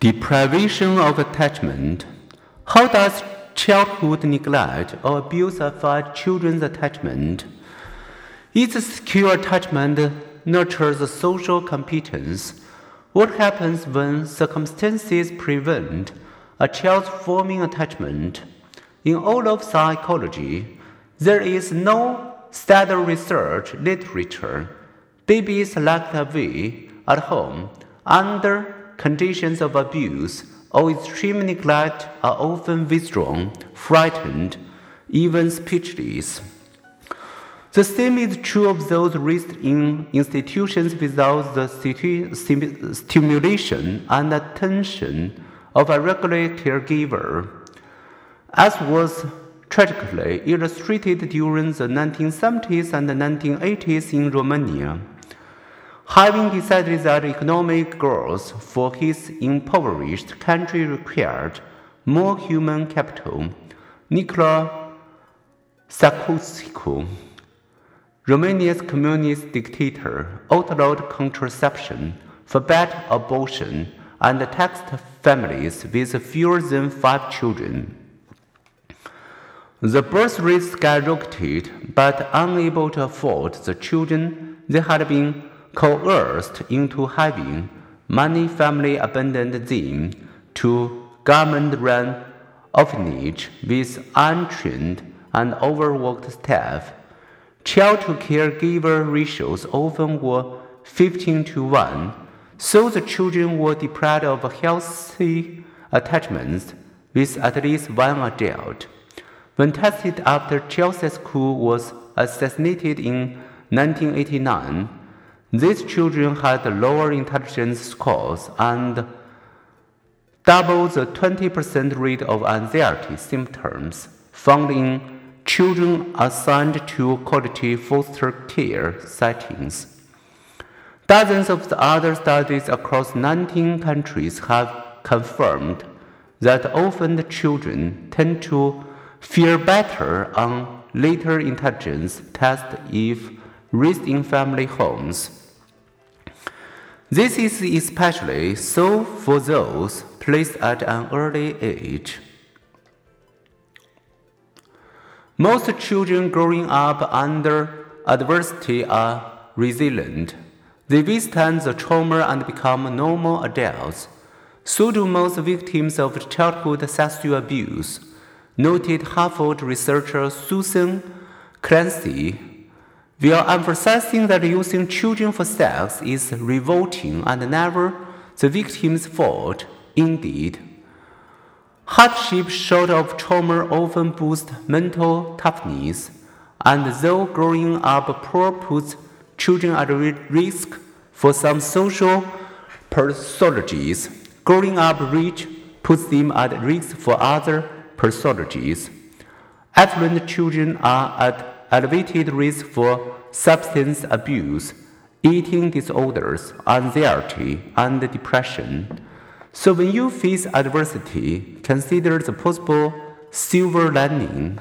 Deprivation of attachment. How does childhood neglect or abuse affect children's attachment? Its secure attachment nurtures social competence. What happens when circumstances prevent a child's forming attachment? In all of psychology, there is no study research literature. Babies locked away at home under conditions of abuse or extreme neglect are often withdrawn, frightened, even speechless. The same is true of those raised in institutions without the stimulation and attention of a regular caregiver. As was tragically illustrated during the 1970s and 1980s in Romania. Having decided that economic growth for his impoverished country required more human capital, Nicolae Ceausescu, Romania's communist dictator, outlawed contraception, forbade abortion, and taxed families with fewer than five children. The birth rate skyrocketed, but unable to afford the children they had been coerced into having, many families abandoned them to government-run orphanage with untrained and overworked staff. Child to caregiver ratios often were 15 to 1, so the children were deprived of healthy attachments with at least one adult. When tested after Ceausescu was assassinated in 1989, these children had lower intelligence scores and double the 20% rate of anxiety symptoms found in children assigned to quality foster care settings. Dozens of the other studies across 19 countries have confirmed that orphaned children tend to fare better on later intelligence tests if raised in family homes. This is especially so for those placed at an early age. Most children growing up under adversity are resilient. They withstand the trauma and become normal adults. So do most victims of childhood sexual abuse, noted Harvard researcher Susan Clancy. While emphasizing that using children for sex is revolting and never the victim's fault, indeed, Hardship short of trauma often boosts mental toughness, and though growing up poor puts children at risk for some social pathologies, growing up rich puts them at risk for other pathologies. Affluent children are at elevated risk for substance abuse, eating disorders, anxiety, and depression. So when you face adversity, consider the possible silver lining.